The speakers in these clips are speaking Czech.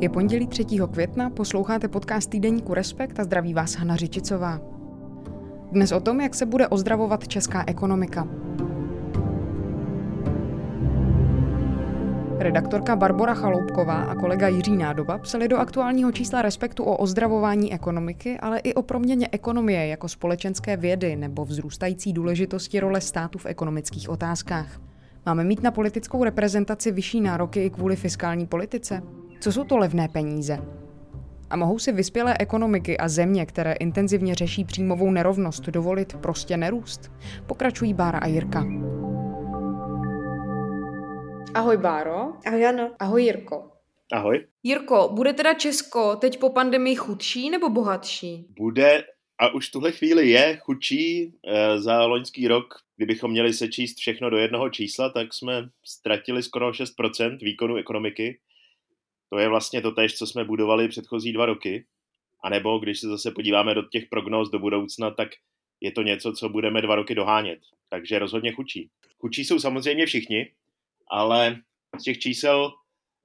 Je pondělí 3. května, posloucháte podcast týdeníku Respekt a zdraví vás Hana Řičicová. Dnes o tom, jak se bude ozdravovat česká ekonomika. Redaktorka Barbara Chaloupková a kolega Jiří Nádoba psali do aktuálního čísla Respektu o ozdravování ekonomiky, ale i o proměně ekonomie jako společenské vědy nebo vzrůstající důležitosti role státu v ekonomických otázkách. Máme mít na politickou reprezentaci vyšší nároky i kvůli fiskální politice? Co jsou to levné peníze? A mohou si vyspělé ekonomiky a země, které intenzivně řeší příjmovou nerovnost, dovolit prostě nerůst? Pokračují Bára a Jirka. Ahoj Báro. Ahoj Jano. Ahoj Jirko. Ahoj. Jirko, bude teda Česko teď po pandemii chudší nebo bohatší? Bude a už v tuhle chvíli je chudší. E, za loňský rok, kdybychom měli sečíst všechno do jednoho čísla, tak jsme ztratili skoro 6% výkonu ekonomiky. To je vlastně to tež, co jsme budovali předchozí dva roky. A nebo když se zase podíváme do těch prognóz do budoucna, tak je to něco, co budeme dva roky dohánět. Takže rozhodně chudší. Chudší jsou samozřejmě všichni, ale z těch čísel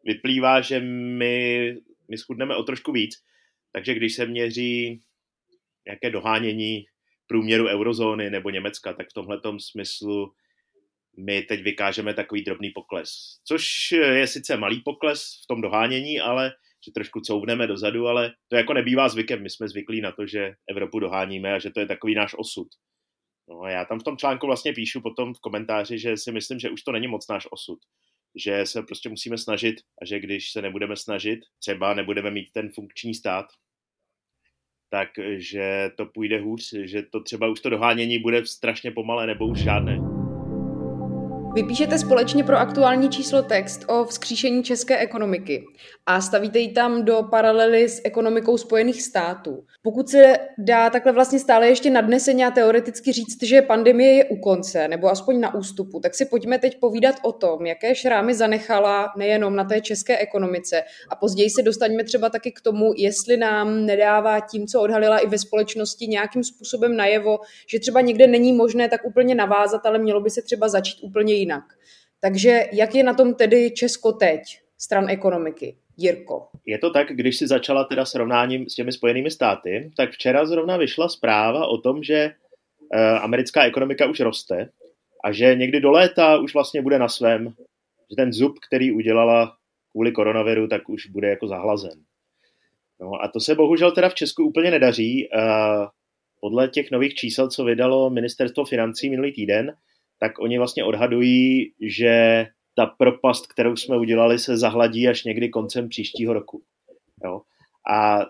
vyplývá, že my, my schudneme o trošku víc. Takže když se měří nějaké dohánění průměru eurozóny nebo Německa, tak v tomhle smyslu my teď vykážeme takový drobný pokles. Což je sice malý pokles v tom dohánění, ale že trošku couvneme dozadu, ale to jako nebývá zvykem. My jsme zvyklí na to, že Evropu doháníme a že to je takový náš osud. No a já tam v tom článku vlastně píšu potom v komentáři, že si myslím, že už to není moc náš osud. Že se prostě musíme snažit a že když se nebudeme snažit, třeba nebudeme mít ten funkční stát, takže to půjde hůř, že to třeba už to dohánění bude strašně pomalé nebo už žádné. Vypíšete společně pro aktuální číslo text o vzkříšení české ekonomiky a stavíte ji tam do paralely s ekonomikou Spojených států. Pokud se dá takhle vlastně stále ještě nadneseně a teoreticky říct, že pandemie je u konce, nebo aspoň na ústupu, tak si pojďme teď povídat o tom, jaké šrámy zanechala nejenom na té české ekonomice a později se dostaňme třeba taky k tomu, jestli nám nedává tím, co odhalila i ve společnosti nějakým způsobem najevo, že třeba někde není možné tak úplně navázat, ale mělo by se třeba začít úplně jinak. Takže jak je na tom tedy Česko teď, stran ekonomiky? Jirko. Je to tak, když si začala teda srovnáním s těmi spojenými státy, tak včera zrovna vyšla zpráva o tom, že eh, americká ekonomika už roste a že někdy do léta už vlastně bude na svém, že ten zub, který udělala kvůli koronaviru, tak už bude jako zahlazen. No a to se bohužel teda v Česku úplně nedaří. Eh, podle těch nových čísel, co vydalo ministerstvo financí minulý týden, tak oni vlastně odhadují, že ta propast, kterou jsme udělali, se zahladí až někdy koncem příštího roku. Jo? A e,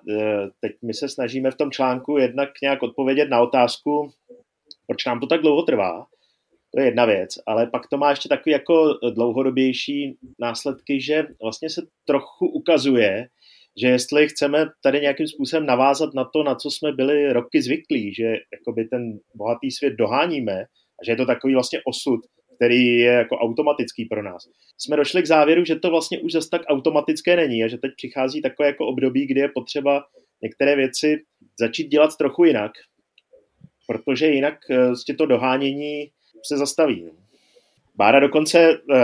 teď my se snažíme v tom článku jednak nějak odpovědět na otázku, proč nám to tak dlouho trvá. To je jedna věc, ale pak to má ještě takový jako dlouhodobější následky, že vlastně se trochu ukazuje, že jestli chceme tady nějakým způsobem navázat na to, na co jsme byli roky zvyklí, že jakoby ten bohatý svět doháníme, a že je to takový vlastně osud, který je jako automatický pro nás. Jsme došli k závěru, že to vlastně už zase tak automatické není a že teď přichází takové jako období, kdy je potřeba některé věci začít dělat trochu jinak, protože jinak vlastně to dohánění se zastaví. Bára dokonce uh,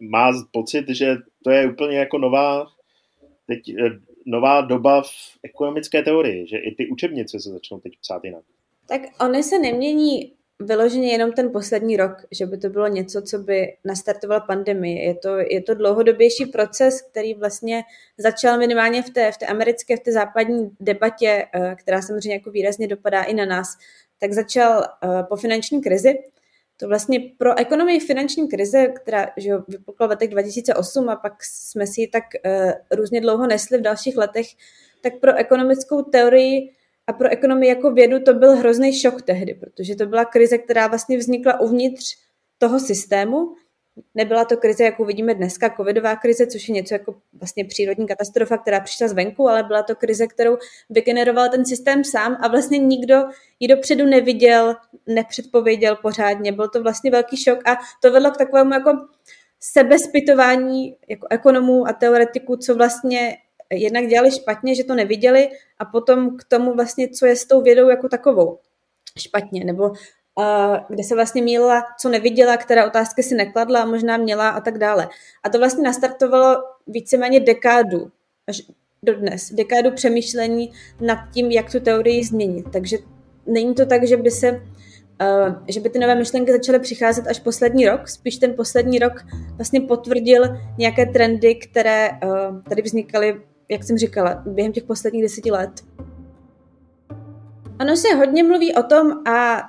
má pocit, že to je úplně jako nová, teď, uh, nová doba v ekonomické teorii, že i ty učebnice se začnou teď psát jinak. Tak ony se nemění vyloženě jenom ten poslední rok, že by to bylo něco, co by nastartovala pandemie. Je to, je to dlouhodobější proces, který vlastně začal minimálně v té, v té americké, v té západní debatě, eh, která samozřejmě jako výrazně dopadá i na nás, tak začal eh, po finanční krizi. To vlastně pro ekonomii finanční krize, která že vypukla v letech 2008 a pak jsme si ji tak uh, různě dlouho nesli v dalších letech, tak pro ekonomickou teorii a pro ekonomii jako vědu to byl hrozný šok tehdy, protože to byla krize, která vlastně vznikla uvnitř toho systému. Nebyla to krize, jakou vidíme dneska, covidová krize, což je něco jako vlastně přírodní katastrofa, která přišla zvenku, ale byla to krize, kterou vygeneroval ten systém sám a vlastně nikdo ji dopředu neviděl, nepředpověděl pořádně. Byl to vlastně velký šok a to vedlo k takovému jako sebezpytování jako ekonomů a teoretiků, co vlastně jednak dělali špatně, že to neviděli a potom k tomu vlastně, co je s tou vědou jako takovou špatně, nebo uh, kde se vlastně mílila, co neviděla, které otázky si nekladla možná měla a tak dále. A to vlastně nastartovalo víceméně dekádu až do dnes, dekádu přemýšlení nad tím, jak tu teorii změnit. Takže není to tak, že by se že by ty nové myšlenky začaly přicházet až poslední rok. Spíš ten poslední rok vlastně potvrdil nějaké trendy, které tady vznikaly, jak jsem říkala, během těch posledních deseti let. Ano, se hodně mluví o tom a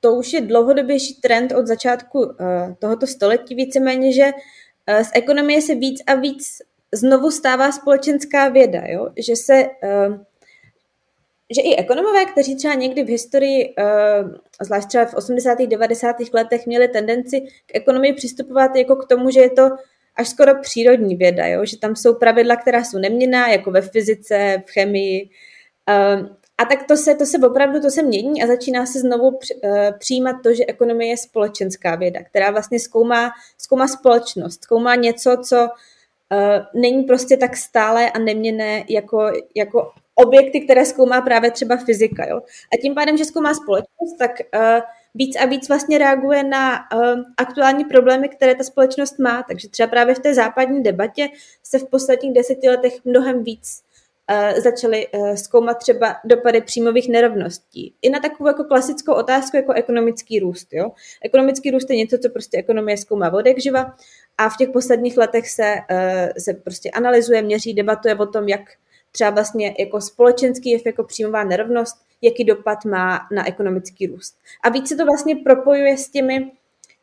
to už je dlouhodobější trend od začátku uh, tohoto století víceméně, že uh, z ekonomie se víc a víc znovu stává společenská věda, jo? že se uh, že i ekonomové, kteří třeba někdy v historii, zvlášť třeba v 80. 90. letech, měli tendenci k ekonomii přistupovat jako k tomu, že je to až skoro přírodní věda, jo? že tam jsou pravidla, která jsou neměná, jako ve fyzice, v chemii. Uh, a tak to se, to se opravdu to se mění a začíná se znovu eh, přijímat to, že ekonomie je společenská věda, která vlastně zkoumá, zkoumá společnost, zkoumá něco, co uh, není prostě tak stále a neměné jako, jako objekty, které zkoumá právě třeba fyzika. Jo? A tím pádem, že zkoumá společnost, tak uh, víc a víc vlastně reaguje na uh, aktuální problémy, které ta společnost má. Takže třeba právě v té západní debatě se v posledních deseti letech mnohem víc uh, začali uh, zkoumat třeba dopady příjmových nerovností. I na takovou jako klasickou otázku jako ekonomický růst. Jo? Ekonomický růst je něco, co prostě ekonomie zkoumá od jak živa a v těch posledních letech se, uh, se prostě analyzuje, měří, debatuje o tom, jak třeba vlastně jako společenský jev, jako příjmová nerovnost, jaký dopad má na ekonomický růst. A víc se to vlastně propojuje s těmi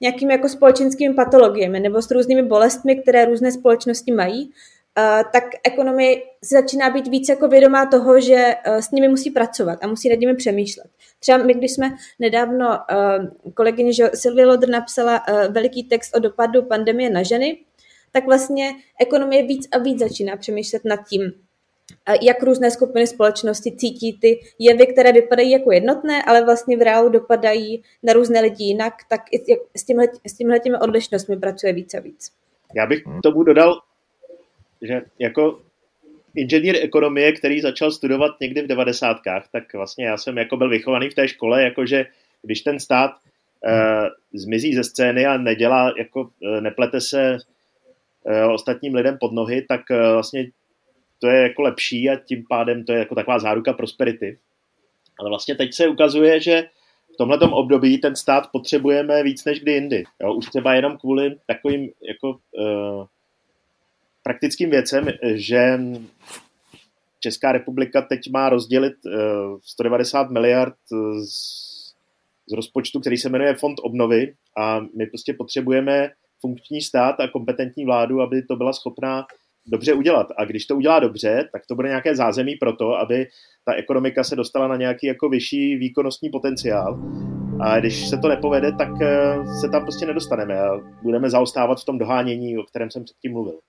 nějakými jako společenskými patologiemi nebo s různými bolestmi, které různé společnosti mají, Uh, tak ekonomie začíná být víc jako vědomá toho, že uh, s nimi musí pracovat a musí nad nimi přemýšlet. Třeba my, když jsme nedávno, uh, kolegyně Sylvie Lodr napsala veliký text o dopadu pandemie na ženy, tak vlastně ekonomie víc a víc začíná přemýšlet nad tím, jak různé skupiny společnosti cítí ty jevy, které vypadají jako jednotné, ale vlastně v reálu dopadají na různé lidi jinak, tak i s, tímhle, s tímhle těmi odlišnostmi pracuje víc a víc. Já bych k tomu dodal, že jako inženýr ekonomie, který začal studovat někdy v devadesátkách, tak vlastně já jsem jako byl vychovaný v té škole, jakože když ten stát uh, zmizí ze scény a nedělá, jako uh, neplete se uh, ostatním lidem pod nohy, tak uh, vlastně to je jako lepší a tím pádem to je jako taková záruka prosperity. Ale vlastně teď se ukazuje, že v tomhle období ten stát potřebujeme víc než kdy jindy. Jo, už třeba jenom kvůli takovým jako uh, praktickým věcem, že Česká republika teď má rozdělit uh, eh, 190 miliard z, z rozpočtu, který se jmenuje Fond obnovy a my prostě potřebujeme funkční stát a kompetentní vládu, aby to byla schopná dobře udělat. A když to udělá dobře, tak to bude nějaké zázemí pro to, aby ta ekonomika se dostala na nějaký jako vyšší výkonnostní potenciál. A když se to nepovede, tak eh, se tam prostě nedostaneme a budeme zaostávat v tom dohánění, o kterém jsem předtím mluvil.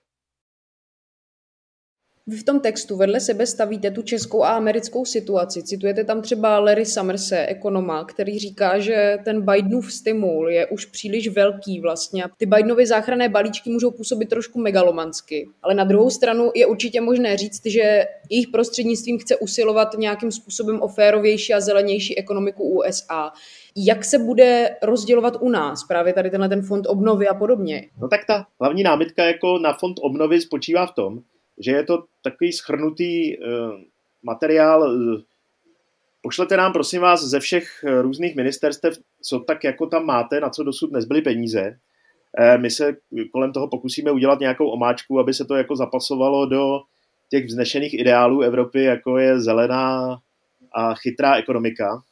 Vy v tom textu vedle sebe stavíte tu českou a americkou situaci. Citujete tam třeba Larry Summerse, ekonoma, který říká, že ten Bidenův stimul je už příliš velký vlastně. Ty Bidenovy záchranné balíčky můžou působit trošku megalomansky. Ale na druhou stranu je určitě možné říct, že jejich prostřednictvím chce usilovat nějakým způsobem o férovější a zelenější ekonomiku USA. Jak se bude rozdělovat u nás právě tady tenhle ten fond obnovy a podobně? No tak ta hlavní námitka jako na fond obnovy spočívá v tom, že je to takový schrnutý uh, materiál. Pošlete nám, prosím vás, ze všech eh, různých ministerstev, co tak jako tam máte, na co dosud nezbyly peníze. Uh, my se kolem toho pokusíme udělat nějakou omáčku, aby se to jako zapasovalo do těch vznešených ideálů Evropy, jako je zelená a chytrá ekonomika.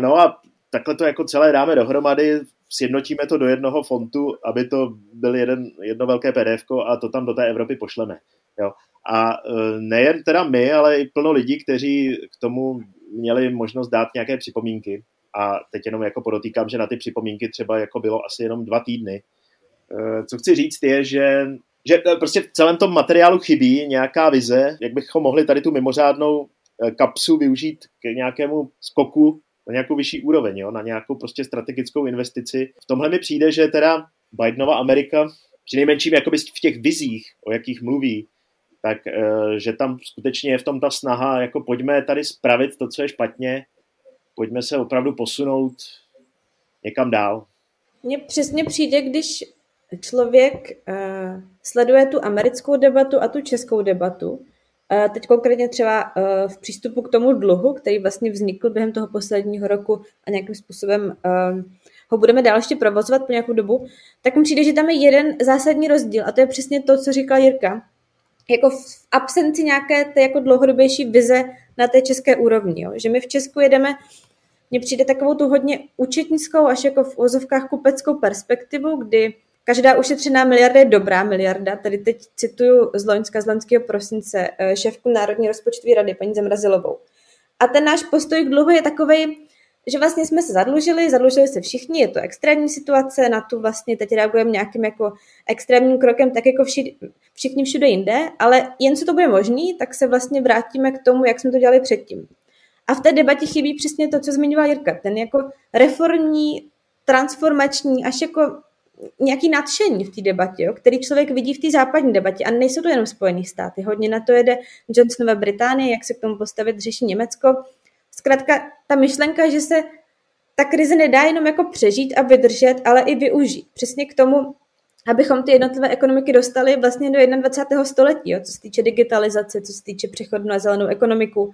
No a takhle to jako celé dáme dohromady sjednotíme to do jednoho fontu, aby to byl jeden, jedno velké PDF a to tam do té Evropy pošleme. Jo. A e, nejen teda my, ale i plno lidí, kteří k tomu měli možnost dát nějaké připomínky. A teď jenom jako podotýkám, že na ty připomínky třeba jako bylo asi jenom dva týdny. E, co chci říct je, že, že e, prostě v celém tom materiálu chybí nějaká vize, jak bychom mohli tady tu mimořádnou kapsu využít k nějakému skoku na nějakou vyšší úroveň, jo? na nějakou prostě strategickou investici. V tomhle mi přijde, že teda Bidenova Amerika, při nejmenším jakoby v těch vizích, o jakých mluví, tak eh, že tam skutečně je v tom ta snaha, jako pojďme tady spravit to, co je špatně, pojďme se opravdu posunout někam dál. Mně přesně přijde, když člověk uh, sleduje tu americkou debatu a tu českou debatu, teď konkrétně třeba uh, v přístupu k tomu dluhu, který vlastně vznikl během toho posledního roku a nějakým způsobem uh, ho budeme dál ještě provozovat po nějakou dobu, tak mi přijde, že tam je jeden zásadní rozdíl a to je přesně to, co říkal Jirka. Jako v absenci nějaké té jako dlouhodobější vize na té české úrovni. Jo. Že my v Česku jedeme mně přijde takovou tu hodně účetnickou, až jako v ozovkách kupeckou perspektivu, kdy každá ušetřená miliarda je dobrá miliarda. Tady teď cituju z Loňska, z loňského prosince, eh, šéfku Národní rozpočtové rady, paní Zemrazilovou. A ten náš postoj k dluhu je takový, že vlastně jsme se zadlužili, zadlužili se všichni, je to extrémní situace, na tu vlastně teď reagujeme nějakým jako extrémním krokem, tak jako všude, všichni všude jinde, ale jen co to bude možný, tak se vlastně vrátíme k tomu, jak jsme to dělali předtím. A v té debatě chybí přesně to, co zmiňoval Jirka, ten jako reformní, transformační, až jako nějaký nadšení v té debatě, jo, který člověk vidí v té západní debatě. A nejsou to jenom Spojené státy. Hodně na to jede Johnsonova Británie, jak se k tomu postavit, řeší Německo. Zkrátka, ta myšlenka, že se ta krize nedá jenom jako přežít a vydržet, ale i využít. Přesně k tomu, abychom ty jednotlivé ekonomiky dostali vlastně do 21. století, jo, co se týče digitalizace, co se týče přechodu na zelenou ekonomiku,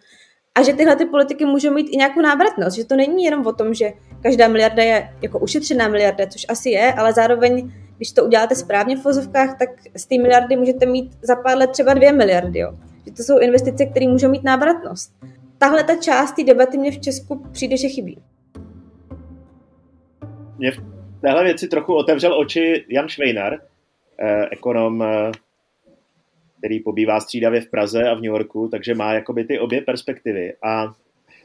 a že tyhle ty politiky můžou mít i nějakou návratnost, že to není jenom o tom, že každá miliarda je jako ušetřená miliarda, což asi je, ale zároveň, když to uděláte správně v vozovkách, tak z té miliardy můžete mít za pár let třeba dvě miliardy. Jo. Že to jsou investice, které můžou mít návratnost. Tahle ta část té debaty mě v Česku přijde, že chybí. Mě v téhle věci trochu otevřel oči Jan Švejnar, eh, ekonom eh, který pobývá střídavě v Praze a v New Yorku, takže má jakoby ty obě perspektivy a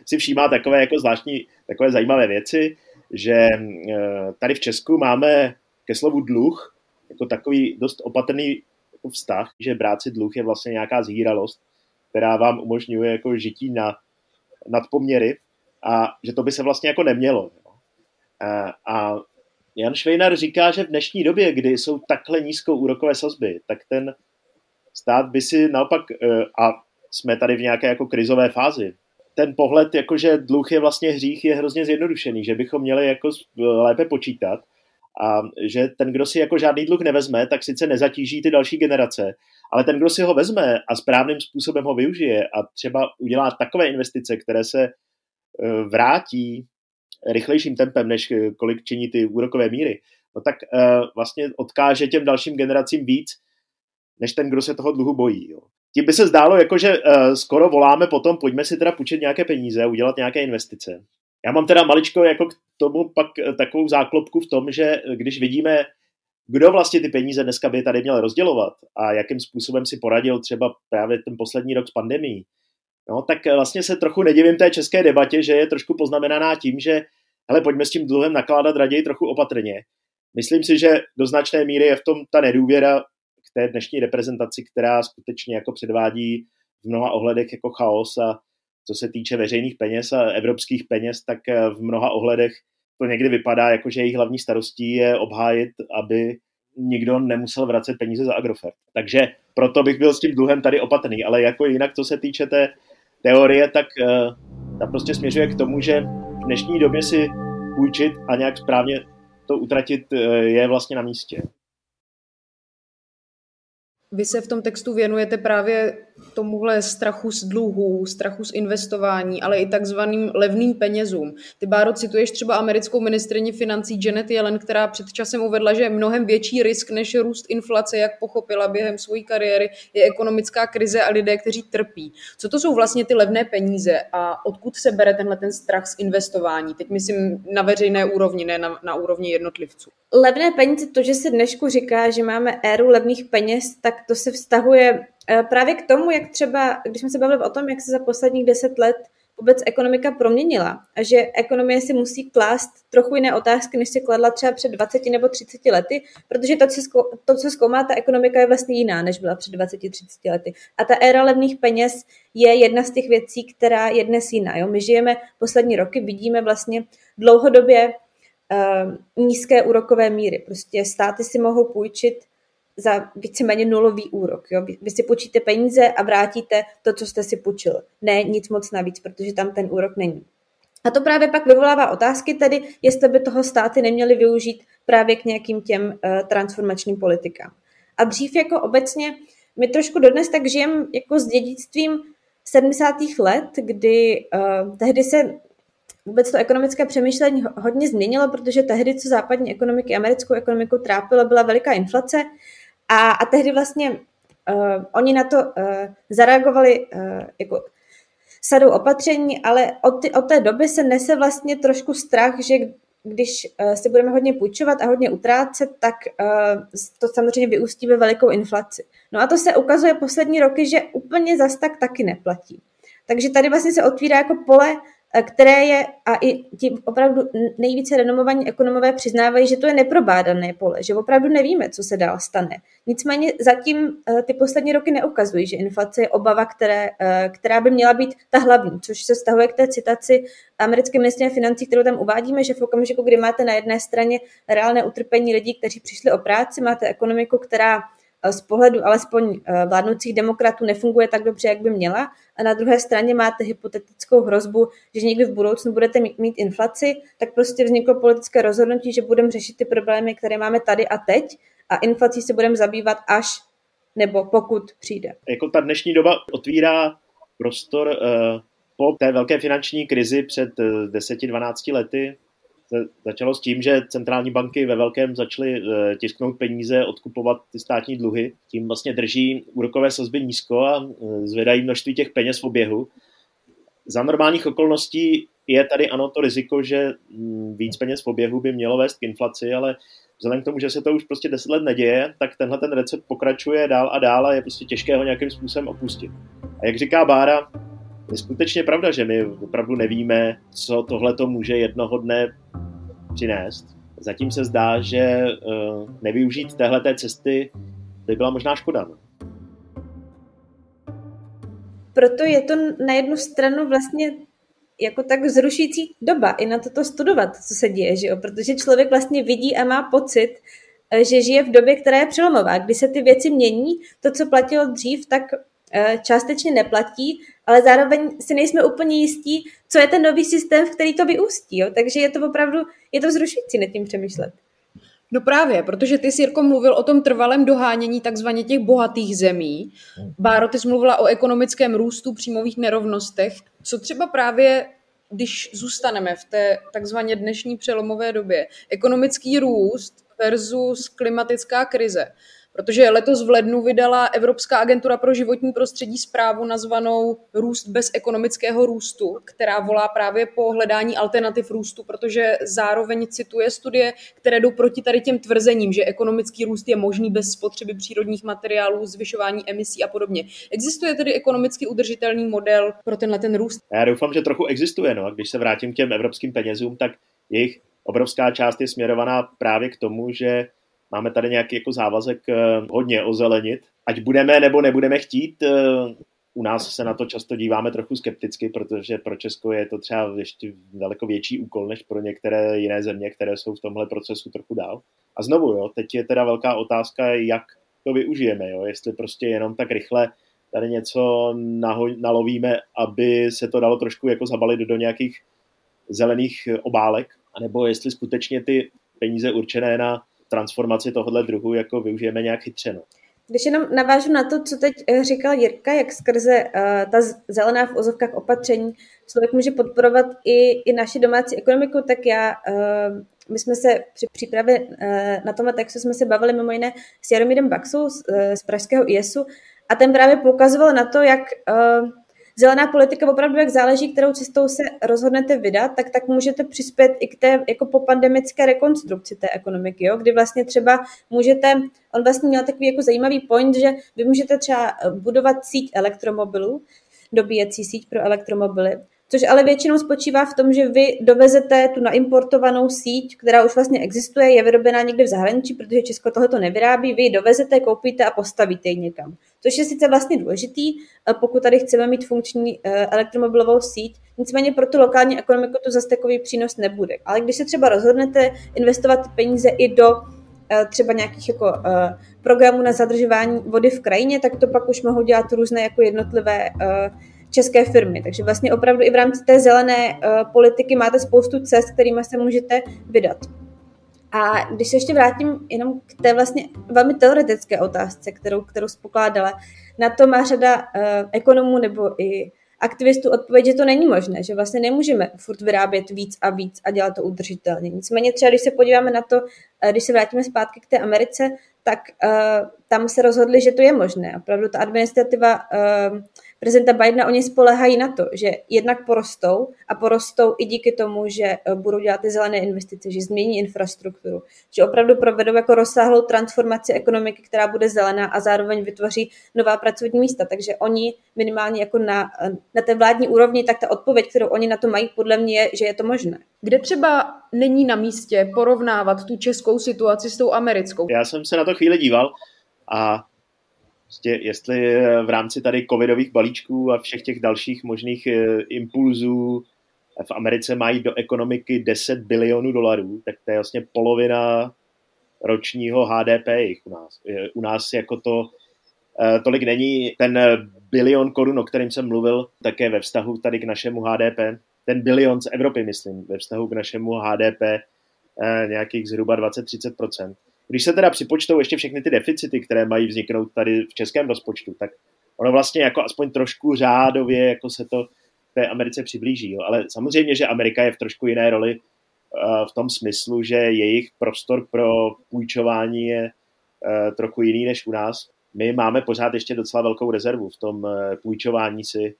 si všímá takové jako zvláštní, takové zajímavé věci, že eh, tady v Česku máme ke slovu dluh jako takový dost opatrný jako vztah, že brát si dluh je vlastně nějaká zhýralost, která vám umožňuje jako žití na nadpoměry a že to by se vlastně jako nemělo. A, a Jan Švejnar říká, že v dnešní době, kdy jsou takhle nízkou úrokové sazby, tak ten stát by si naopak, eh, a jsme tady v nějaké jako krizové fázi, ten pohled, jako že dluh je vlastně hřích, je hrozně zjednodušený, že bychom měli jako lépe počítat a že ten, kdo si jako žádný dluh nevezme, tak sice nezatíží ty další generace, ale ten, kdo si ho vezme a správným způsobem ho využije a třeba udělá takové investice, které se eh, vrátí rychlejším tempem, než eh, kolik činí ty úrokové míry, no tak vlastně odkáže těm dalším generacím víc, než ten, kdo se toho dluhu bojí. Jo. Tím by se zdálo, jako, že uh, skoro voláme potom, pojďme si teda půjčit nějaké peníze udělat nějaké investice. Já mám teda maličko jako k tomu pak uh, takovou záklopku v tom, že eh, když vidíme, kdo vlastně ty peníze dneska by tady měl rozdělovat a jakým způsobem si poradil třeba právě ten poslední rok s pandemí, no, tak vlastně se trochu nedivím té české debatě, že je trošku poznamenaná tím, že hele, pojďme s tím dluhem nakládat raději trochu opatrně. Myslím si, že do značné míry je v tom ta nedůvěra té dnešní reprezentaci, která skutečně jako předvádí v mnoha ohledech jako chaos a co se týče veřejných peněz a evropských peněz, tak eh, v mnoha ohledech to někdy vypadá, jako že jejich hlavní starostí je obhájit, aby nikdo nemusel vracet peníze za Agrofert. Takže proto bych byl s tím dluhem tady opatrný, ale jako jinak, co se týče té teorie, tak uh, ta prostě směřuje k tomu, že v dnešní době si půjčit a nějak správně to utratit uh, je vlastně na místě. Vy se v tom textu věnujete právě tomuhle strachu z dluhů, strachu z investování, ale i takzvaným levným penězům. Ty, Báro, cituješ třeba americkou ministrině financí Janet Yellen, která před časem uvedla, že mnohem větší risk než růst inflace, jak pochopila během své kariéry, je ekonomická krize a lidé, kteří trpí. Co to jsou vlastně ty levné peníze a odkud se bere tenhle ten strach z investování? Teď myslím na veřejné úrovni, ne na, na úrovni jednotlivců. Levné peníze, to, že se dnešku říká, že máme éru levných peněz, tak to se vztahuje právě k tomu, jak třeba, když jsme se bavili o tom, jak se za posledních deset let vůbec ekonomika proměnila a že ekonomie si musí klást trochu jiné otázky, než si kladla třeba před 20 nebo 30 lety, protože to, co, to, co zkoumá ta ekonomika, je vlastně jiná, než byla před 20-30 lety. A ta éra levných peněz je jedna z těch věcí, která je dnes jiná. Jo? My žijeme poslední roky, vidíme vlastně dlouhodobě uh, nízké úrokové míry. Prostě státy si mohou půjčit za víceméně nulový úrok. Jo? Vy si půjčíte peníze a vrátíte to, co jste si půjčil. Ne nic moc navíc, protože tam ten úrok není. A to právě pak vyvolává otázky tedy, jestli by toho státy neměly využít právě k nějakým těm uh, transformačním politikám. A dřív jako obecně, my trošku dodnes tak žijeme jako s dědictvím 70. let, kdy uh, tehdy se vůbec to ekonomické přemýšlení hodně změnilo, protože tehdy, co západní ekonomiky, americkou ekonomiku trápilo, byla veliká inflace a, a tehdy vlastně uh, oni na to uh, zareagovali uh, jako sadou opatření, ale od, ty, od té doby se nese vlastně trošku strach, že když uh, si budeme hodně půjčovat a hodně utrácet, tak uh, to samozřejmě vyústí ve velikou inflaci. No a to se ukazuje poslední roky, že úplně zas tak taky neplatí. Takže tady vlastně se otvírá jako pole které je, a i ti opravdu nejvíce renomovaní ekonomové přiznávají, že to je neprobádané pole, že opravdu nevíme, co se dál stane. Nicméně zatím eh, ty poslední roky neukazují, že inflace je obava, které, eh, která by měla být ta hlavní, což se stahuje k té citaci americké ministrině financí, kterou tam uvádíme, že v okamžiku, kdy máte na jedné straně reálné utrpení lidí, kteří přišli o práci, máte ekonomiku, která z pohledu alespoň eh, vládnoucích demokratů nefunguje tak dobře, jak by měla. A na druhé straně máte hypotetickou hrozbu, že někdy v budoucnu budete mít, inflaci, tak prostě vzniklo politické rozhodnutí, že budeme řešit ty problémy, které máme tady a teď a inflací se budeme zabývat až nebo pokud přijde. Jako ta dnešní doba otvírá prostor uh, po té velké finanční krizi před uh, eh, 10-12 lety, začalo s tím, že centrální banky ve velkém začaly eh, tisknout peníze, odkupovat ty státní dluhy. Tím vlastně drží úrokové sazby nízko a eh, zvedají množství těch peněz v oběhu. Za normálních okolností je tady ano to riziko, že mm, víc peněz v oběhu by mělo vést k inflaci, ale vzhledem k tomu, že se to už prostě deset let neděje, tak tenhle ten recept pokračuje dál a dál a je prostě těžké ho nějakým způsobem opustit. A jak říká Bára, je skutečně pravda, že my opravdu nevíme, co tohle to může jednoho dne přinést. Zatím se zdá, že uh, nevyužít téhle cesty by byla možná škoda. No. Proto je to na jednu stranu vlastně jako tak zrušící doba i na toto studovat, co se děje, že jo? protože člověk vlastně vidí a má pocit, eh, že žije v době, která je přelomová, kdy se ty věci mění, to, co platilo dřív, tak Eh, částečně neplatí, ale zároveň si nejsme úplně jistí, co je ten nový systém, v který to vyústí. Jo? Takže je to opravdu, je to vzrušující nad tím přemýšlet. No právě, protože ty, Jirko, mluvil o tom trvalém dohánění takzvaně těch bohatých zemí. Báro, ty jsi mluvila o ekonomickém růstu, příjmových nerovnostech. Co třeba právě, když zůstaneme v té takzvaně dnešní přelomové době, ekonomický růst versus klimatická krize. Protože letos v lednu vydala Evropská agentura pro životní prostředí zprávu nazvanou Růst bez ekonomického růstu, která volá právě po hledání alternativ růstu, protože zároveň cituje studie, které jdou proti tady těm tvrzením, že ekonomický růst je možný bez spotřeby přírodních materiálů, zvyšování emisí a podobně. Existuje tedy ekonomicky udržitelný model pro tenhle ten růst? Já doufám, že trochu existuje. No. Když se vrátím k těm evropským penězům, tak jejich obrovská část je směrovaná právě k tomu, že Máme tady nějaký jako závazek eh, hodně ozelenit. Ať budeme nebo nebudeme chtít, eh, u nás se na to často díváme trochu skepticky, protože pro Česko je to třeba ještě daleko větší úkol než pro některé jiné země, které jsou v tomhle procesu trochu dál. A znovu, jo, teď je teda velká otázka, jak to využijeme, jo, jestli prostě jenom tak rychle tady něco naho- nalovíme, aby se to dalo trošku jako zabalit do nějakých zelených obálek, anebo jestli skutečně ty peníze určené na transformaci tohohle druhu jako využijeme nějak chytře. No. Když jenom navážu na to, co teď eh, říkal Jirka, jak skrze uh, ta zelená v ozovkách opatření člověk může podporovat i, i naši domácí ekonomiku, tak já, uh, my jsme se při přípravě uh, na tomhle textu jsme se bavili mimo jiné s Jaromírem Baxou z, uh, z pražského IESu a ten právě poukazoval na to, jak uh, zelená politika opravdu, jak záleží, kterou cestou se rozhodnete vydat, tak tak můžete přispět i k té jako popandemické rekonstrukci té ekonomiky, jo? kdy vlastně třeba můžete, on vlastně měl takový jako zajímavý point, že vy můžete třeba budovat síť elektromobilů, dobíjecí síť pro elektromobily, což ale většinou spočívá v tom, že vy dovezete tu naimportovanou síť, která už vlastně existuje, je vyrobená někde v zahraničí, protože Česko tohle to nevyrábí, vy ji dovezete, koupíte a postavíte ji někam. Což je sice vlastně důležitý, eh, pokud tady chceme mít funkční eh, elektromobilovou síť, nicméně pro tu lokální ekonomiku to zase takový přínos nebude. Ale když se třeba rozhodnete investovat peníze i do eh, třeba nějakých jako programů na zadržování vody v krajině, tak to pak už mohou dělat různé jako jednotlivé české firmy. Takže vlastně opravdu i v rámci té zelené uh, politiky máte spoustu cest, kterými se můžete vydat. A když se ještě vrátím jenom k té vlastně velmi teoretické otázce, kterou, kterou spokládala, na to má řada uh, ekonomů nebo i aktivistů odpověď, že to není možné, že vlastně nemůžeme furt vyrábět víc a víc a dělat to udržitelně. Nicméně třeba, když se podíváme na to, eh, když se vrátíme zpátky k té Americe, tak uh, tam se rozhodli, že to je možné. Opravdu ta administrativa uh, prezidenta Bidena, oni spolehají na to, že jednak porostou a porostou i díky tomu, že eh, budou dělat ty zelené investice, že změní infrastrukturu, že opravdu provedou jako rozsáhlou transformaci ekonomiky, která bude zelená a zároveň vytvoří nová pracovní místa. Takže oni minimálně jako na, eh, na té vládní úrovni, tak ta odpověď, kterou oni na to mají, podle mě je, že je to možné. Kde třeba není na místě porovnávat tu českou situaci s tou americkou? Já jsem se na to chvíli díval a Prostě jestli eh, v rámci tady covidových balíčků a všech těch dalších možných eh, impulzů v Americe mají do ekonomiky 10 bilionů dolarů, tak to je vlastně polovina ročního HDP jich u nás. U nás jako to eh, tolik není. Ten bilion korun, o kterém jsem mluvil, také ve vztahu tady k našemu HDP. Ten bilion z Evropy, myslím, ve vztahu k našemu HDP nějakých zhruba 20-30%. Když se teda připočtou ještě všechny ty deficity, které mají vzniknout tady v českém rozpočtu, tak ono vlastně jako aspoň trošku řádově jako se to té Americe přiblíží. Jo. Ale samozřejmě, že Amerika je v trošku jiné roli uh, v tom smyslu, že jejich prostor pro půjčování je uh, trochu jiný než u nás. My máme pořád ještě docela velkou rezervu v tom uh, půjčování si.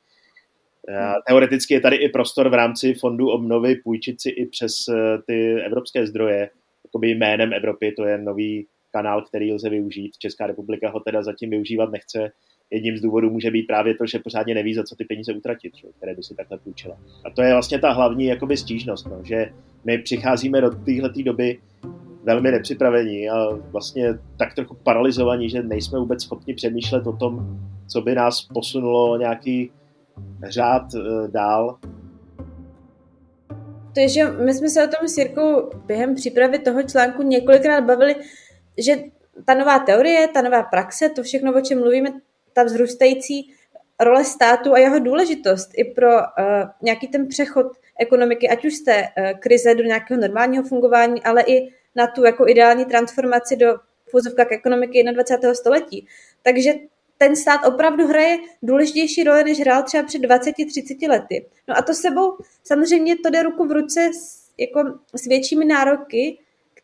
Teoreticky je tady i prostor v rámci fondu obnovy půjčit si i přes ty evropské zdroje, jakoby jménem Evropy, to je nový kanál, který lze využít. Česká republika ho teda zatím využívat nechce. Jedním z důvodů může být právě to, že pořádně neví, za co ty peníze utratit, že, které by si takhle půjčila. A to je vlastně ta hlavní jakoby stížnost, no, že my přicházíme do téhle doby velmi nepřipravení a vlastně tak trochu paralizovaní, že nejsme vůbec schopni přemýšlet o tom, co by nás posunulo nějaký řád e, dál to je, že my jsme se o tom s Jirkou během přípravy toho článku několikrát bavili, že ta nová teorie, ta nová praxe, to všechno, o čem mluvíme, ta vzrůstající role státu a jeho důležitost i pro uh, nějaký ten přechod ekonomiky, ať už z té uh, krize do nějakého normálního fungování, ale i na tu jako ideální transformaci do fuzovka ekonomiky 21. století. Takže ten stát opravdu hraje důležitější roli, než hrál třeba před 20-30 lety. No a to sebou samozřejmě to jde ruku v ruce s, jako, s většími nároky,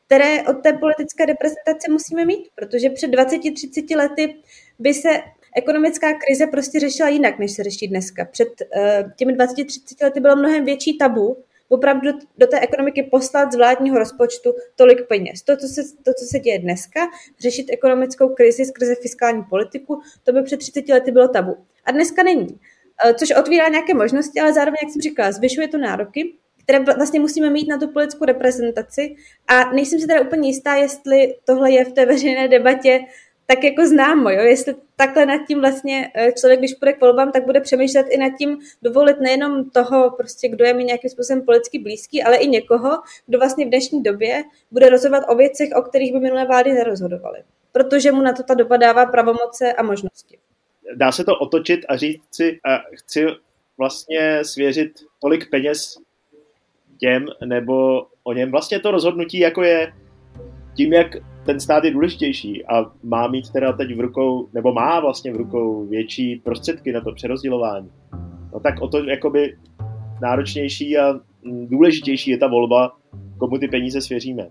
které od té politické reprezentace musíme mít, protože před 20-30 lety by se ekonomická krize prostě řešila jinak, než se řeší dneska. Před uh, těmi 20-30 lety bylo mnohem větší tabu opravdu do té ekonomiky poslat z vládního rozpočtu tolik peněz. To, co se, to, co se děje dneska, řešit ekonomickou krizi skrze fiskální politiku, to by před 30 lety bylo tabu. A dneska není. Eh, což otvírá nějaké možnosti, ale zároveň, jak jsem říkala, zvyšuje to nároky, které vlastně musíme mít na tu politickou reprezentaci. A nejsem si teda úplně jistá, jestli tohle je v té veřejné debatě tak jako známo, jo? jestli takhle nad tím vlastně eh, člověk, když půjde k volbám, tak bude přemýšlet i nad tím dovolit nejenom toho, prostě, kdo je mi nějakým způsobem politicky blízký, ale i někoho, kdo vlastně v dnešní době bude rozhodovat o věcech, o kterých by minulé vlády nerozhodovaly. Protože mu na to ta doba dává pravomoce a možnosti. Dá se to otočit a říct si, a chci vlastně svěřit tolik peněz těm, nebo o něm vlastně to rozhodnutí, jako je tím, jak ten stát je důležitější a má mít teda teď v rukou, nebo má vlastně v rukou větší prostředky na to přerozdělování, no tak o to jakoby náročnější a důležitější je ta volba, komu ty peníze svěříme.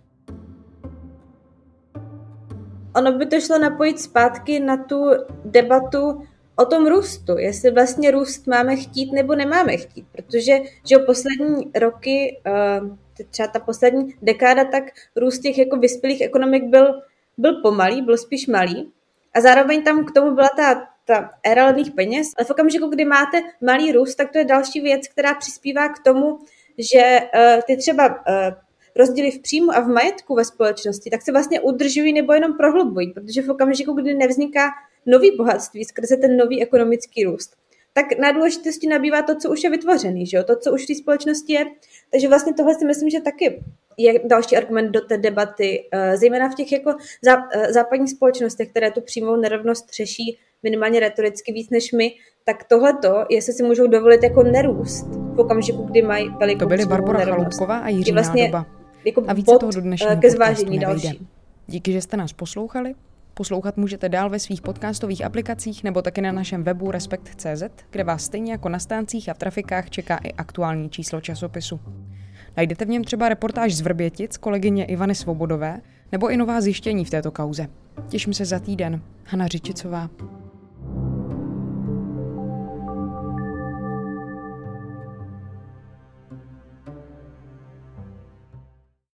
Ono by to šlo napojit zpátky na tu debatu o tom růstu, jestli vlastně růst máme chtít nebo nemáme chtít, protože že poslední roky uh, třeba ta poslední dekáda, tak růst těch jako vyspělých ekonomik byl, byl pomalý, byl spíš malý. A zároveň tam k tomu byla ta, ta éra levných peněz. Ale v okamžiku, kdy máte malý růst, tak to je další věc, která přispívá k tomu, že uh, ty třeba uh, rozdíly v příjmu a v majetku ve společnosti, tak se vlastně udržují nebo jenom prohlubují, protože v okamžiku, kdy nevzniká nový bohatství skrze ten nový ekonomický růst, tak na důležitosti nabývá to, co už je vytvořený, že jo? to, co už v té společnosti je. Takže vlastně tohle si myslím, že taky je další argument do té debaty, eh, zejména v těch jako eh, západních společnostech, které tu přímou nerovnost řeší minimálně retoricky víc než my, tak tohleto, jestli si můžou dovolit jako nerůst v okamžiku, kdy mají velikou To byly Barbara Chaloupková a Jiří vlastně Nádoba. Jako a více toho do dnešního ke zvážení další. Díky, že jste nás poslouchali. Poslouchat můžete dál ve svých podcastových aplikacích nebo taky na našem webu Respekt.cz, kde vás stejně jako na stáncích a v trafikách čeká i aktuální číslo časopisu. Najdete v něm třeba reportáž z Vrbětic kolegyně Ivany Svobodové nebo i nová zjištění v této kauze. Těším se za týden. Hana Řičicová.